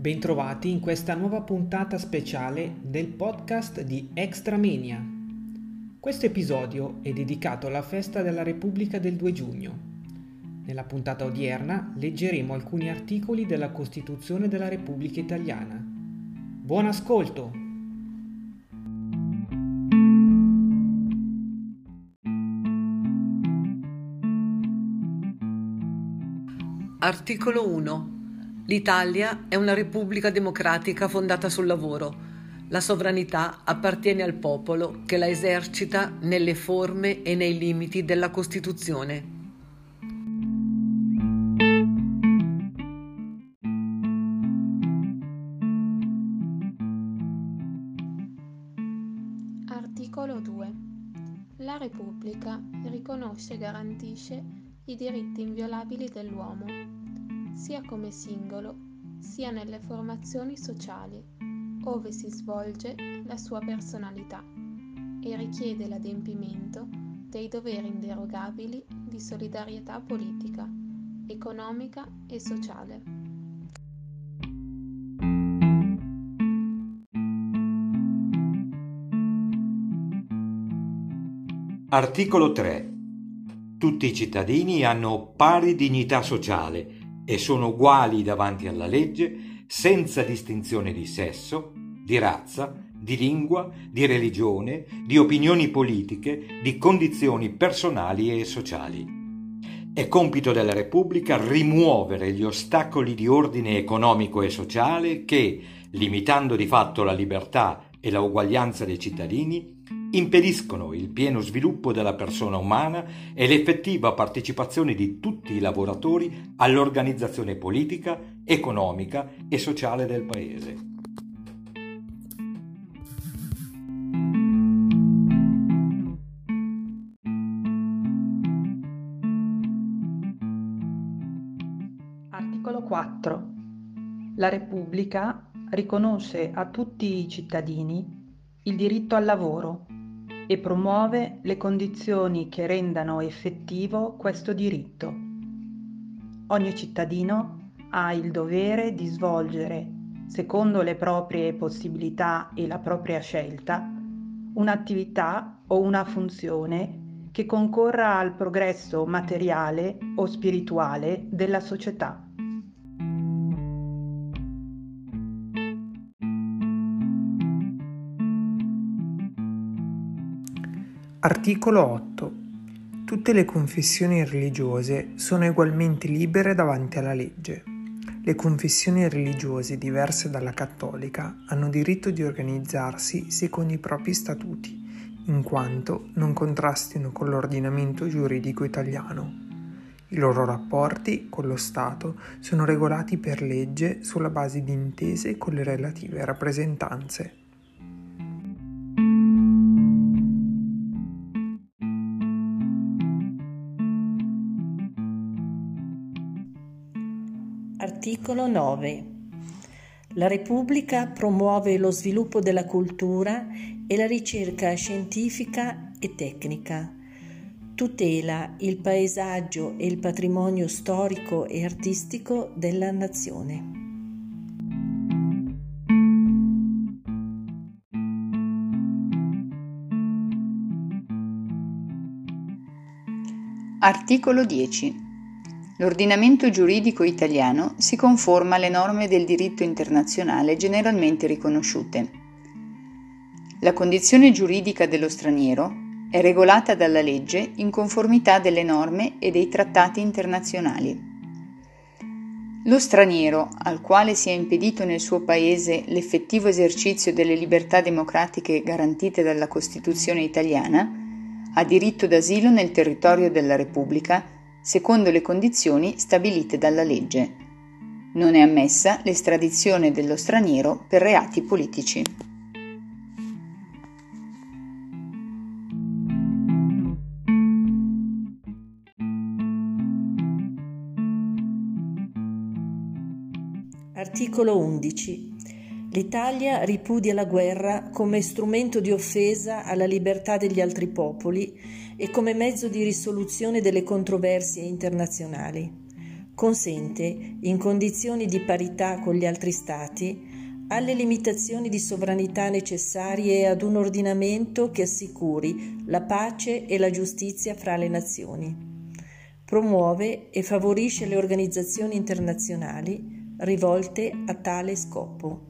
Bentrovati in questa nuova puntata speciale del podcast di Extramenia. Questo episodio è dedicato alla festa della Repubblica del 2 giugno. Nella puntata odierna leggeremo alcuni articoli della Costituzione della Repubblica Italiana. Buon ascolto! Articolo 1 L'Italia è una repubblica democratica fondata sul lavoro. La sovranità appartiene al popolo che la esercita nelle forme e nei limiti della Costituzione. Articolo 2. La Repubblica riconosce e garantisce i diritti inviolabili dell'uomo sia come singolo sia nelle formazioni sociali, ove si svolge la sua personalità e richiede l'adempimento dei doveri inderogabili di solidarietà politica, economica e sociale. Articolo 3. Tutti i cittadini hanno pari dignità sociale e sono uguali davanti alla legge senza distinzione di sesso, di razza, di lingua, di religione, di opinioni politiche, di condizioni personali e sociali. È compito della Repubblica rimuovere gli ostacoli di ordine economico e sociale che, limitando di fatto la libertà e la uguaglianza dei cittadini, impediscono il pieno sviluppo della persona umana e l'effettiva partecipazione di tutti i lavoratori all'organizzazione politica, economica e sociale del Paese. Articolo 4. La Repubblica riconosce a tutti i cittadini il diritto al lavoro e promuove le condizioni che rendano effettivo questo diritto. Ogni cittadino ha il dovere di svolgere, secondo le proprie possibilità e la propria scelta, un'attività o una funzione che concorra al progresso materiale o spirituale della società. Articolo 8. Tutte le confessioni religiose sono ugualmente libere davanti alla legge. Le confessioni religiose diverse dalla cattolica hanno diritto di organizzarsi secondo i propri statuti, in quanto non contrastino con l'ordinamento giuridico italiano. I loro rapporti con lo Stato sono regolati per legge sulla base di intese con le relative rappresentanze. Articolo 9. La Repubblica promuove lo sviluppo della cultura e la ricerca scientifica e tecnica. Tutela il paesaggio e il patrimonio storico e artistico della nazione. Articolo 10. L'ordinamento giuridico italiano si conforma alle norme del diritto internazionale generalmente riconosciute. La condizione giuridica dello straniero è regolata dalla legge in conformità delle norme e dei trattati internazionali. Lo straniero, al quale sia impedito nel suo paese l'effettivo esercizio delle libertà democratiche garantite dalla Costituzione italiana, ha diritto d'asilo nel territorio della Repubblica secondo le condizioni stabilite dalla legge. Non è ammessa l'estradizione dello straniero per reati politici. Articolo 11. L'Italia ripudia la guerra come strumento di offesa alla libertà degli altri popoli e come mezzo di risoluzione delle controversie internazionali. consente, in condizioni di parità con gli altri Stati, alle limitazioni di sovranità necessarie ad un ordinamento che assicuri la pace e la giustizia fra le nazioni. Promuove e favorisce le organizzazioni internazionali rivolte a tale scopo.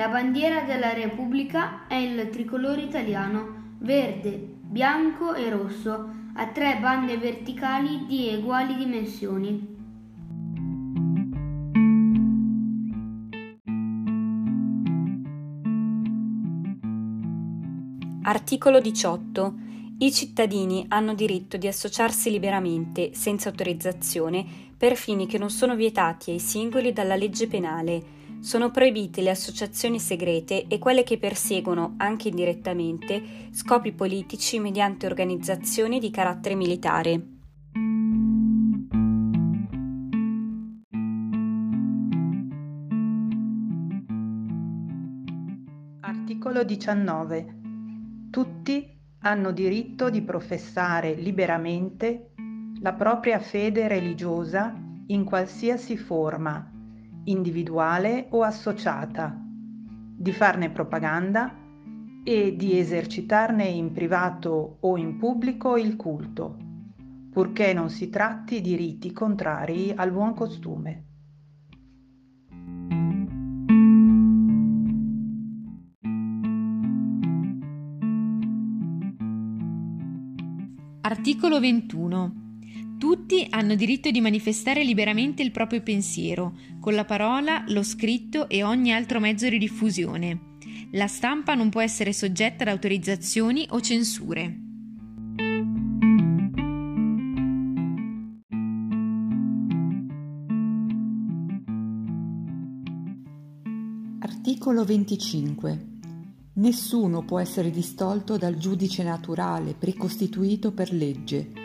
La bandiera della Repubblica è il tricolore italiano, verde, bianco e rosso, a tre bande verticali di uguali dimensioni. Articolo 18. I cittadini hanno diritto di associarsi liberamente, senza autorizzazione, per fini che non sono vietati ai singoli dalla legge penale sono proibite le associazioni segrete e quelle che perseguono, anche indirettamente, scopi politici mediante organizzazioni di carattere militare. Articolo 19. Tutti hanno diritto di professare liberamente la propria fede religiosa in qualsiasi forma individuale o associata, di farne propaganda e di esercitarne in privato o in pubblico il culto, purché non si tratti di riti contrari al buon costume. Articolo 21. Tutti hanno diritto di manifestare liberamente il proprio pensiero, con la parola, lo scritto e ogni altro mezzo di diffusione. La stampa non può essere soggetta ad autorizzazioni o censure. Articolo 25. Nessuno può essere distolto dal giudice naturale precostituito per legge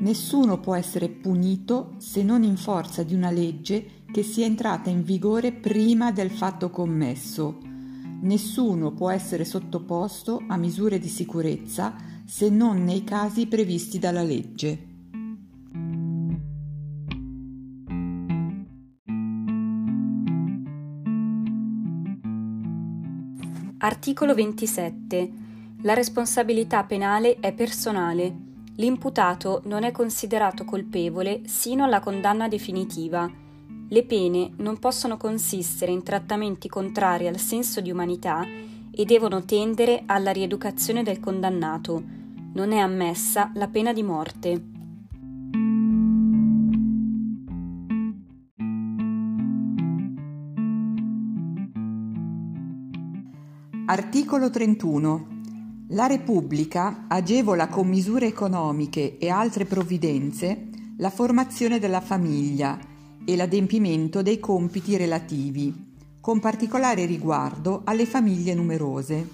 Nessuno può essere punito se non in forza di una legge che sia entrata in vigore prima del fatto commesso. Nessuno può essere sottoposto a misure di sicurezza se non nei casi previsti dalla legge. Articolo 27. La responsabilità penale è personale L'imputato non è considerato colpevole sino alla condanna definitiva. Le pene non possono consistere in trattamenti contrari al senso di umanità e devono tendere alla rieducazione del condannato. Non è ammessa la pena di morte. Articolo 31. La Repubblica agevola con misure economiche e altre provvidenze la formazione della famiglia e l'adempimento dei compiti relativi, con particolare riguardo alle famiglie numerose.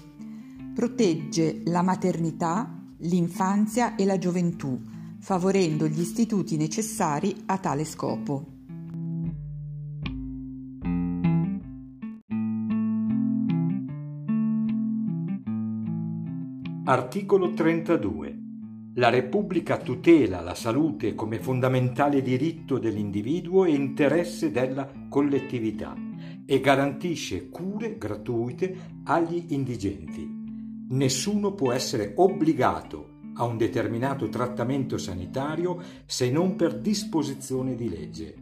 Protegge la maternità, l'infanzia e la gioventù, favorendo gli istituti necessari a tale scopo. Articolo 32. La Repubblica tutela la salute come fondamentale diritto dell'individuo e interesse della collettività e garantisce cure gratuite agli indigenti. Nessuno può essere obbligato a un determinato trattamento sanitario se non per disposizione di legge.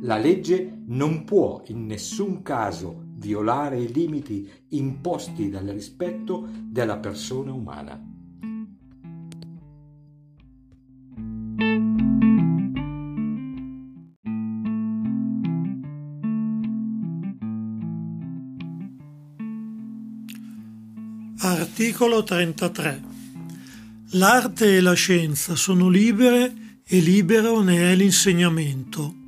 La legge non può in nessun caso violare i limiti imposti dal rispetto della persona umana. Articolo 33. L'arte e la scienza sono libere e libero ne è l'insegnamento.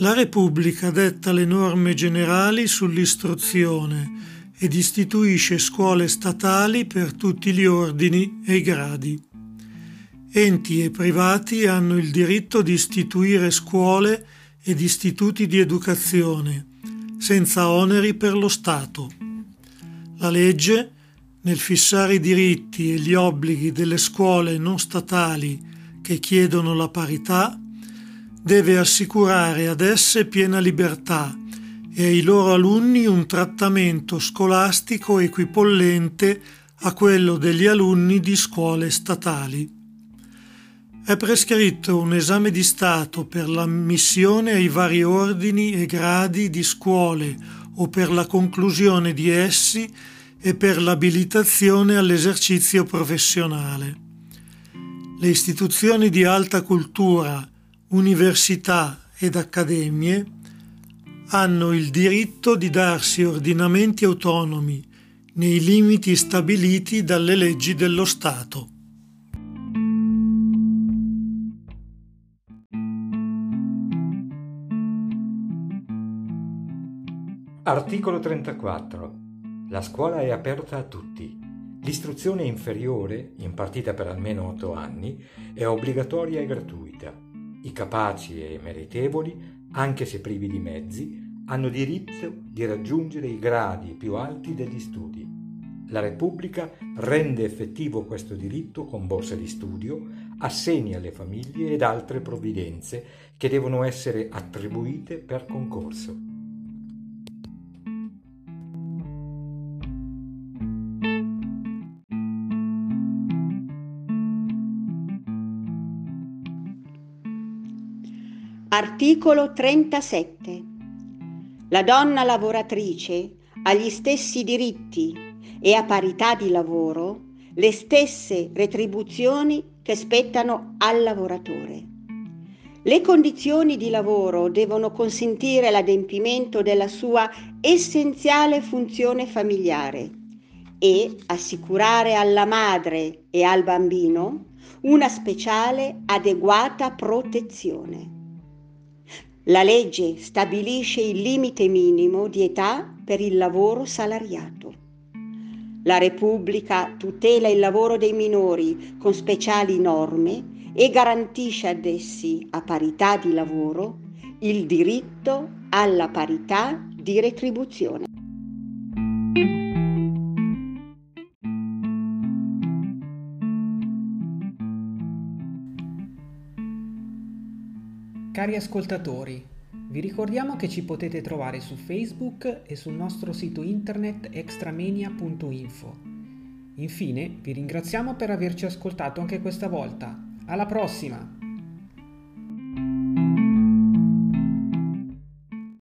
La Repubblica detta le norme generali sull'istruzione ed istituisce scuole statali per tutti gli ordini e i gradi. Enti e privati hanno il diritto di istituire scuole ed istituti di educazione, senza oneri per lo Stato. La legge, nel fissare i diritti e gli obblighi delle scuole non statali che chiedono la parità, deve assicurare ad esse piena libertà e ai loro alunni un trattamento scolastico equipollente a quello degli alunni di scuole statali. È prescritto un esame di Stato per l'ammissione ai vari ordini e gradi di scuole o per la conclusione di essi e per l'abilitazione all'esercizio professionale. Le istituzioni di alta cultura, università ed accademie hanno il diritto di darsi ordinamenti autonomi nei limiti stabiliti dalle leggi dello Stato. Articolo 34. La scuola è aperta a tutti. L'istruzione inferiore, impartita per almeno 8 anni, è obbligatoria e gratuita. I capaci e meritevoli, anche se privi di mezzi, hanno diritto di raggiungere i gradi più alti degli studi. La Repubblica rende effettivo questo diritto con borse di studio, assegni alle famiglie ed altre provvidenze che devono essere attribuite per concorso. Articolo 37. La donna lavoratrice ha gli stessi diritti e a parità di lavoro le stesse retribuzioni che spettano al lavoratore. Le condizioni di lavoro devono consentire l'adempimento della sua essenziale funzione familiare e assicurare alla madre e al bambino una speciale adeguata protezione. La legge stabilisce il limite minimo di età per il lavoro salariato. La Repubblica tutela il lavoro dei minori con speciali norme e garantisce ad essi, a parità di lavoro, il diritto alla parità di retribuzione. Cari ascoltatori, vi ricordiamo che ci potete trovare su Facebook e sul nostro sito internet extramania.info. Infine, vi ringraziamo per averci ascoltato anche questa volta. Alla prossima!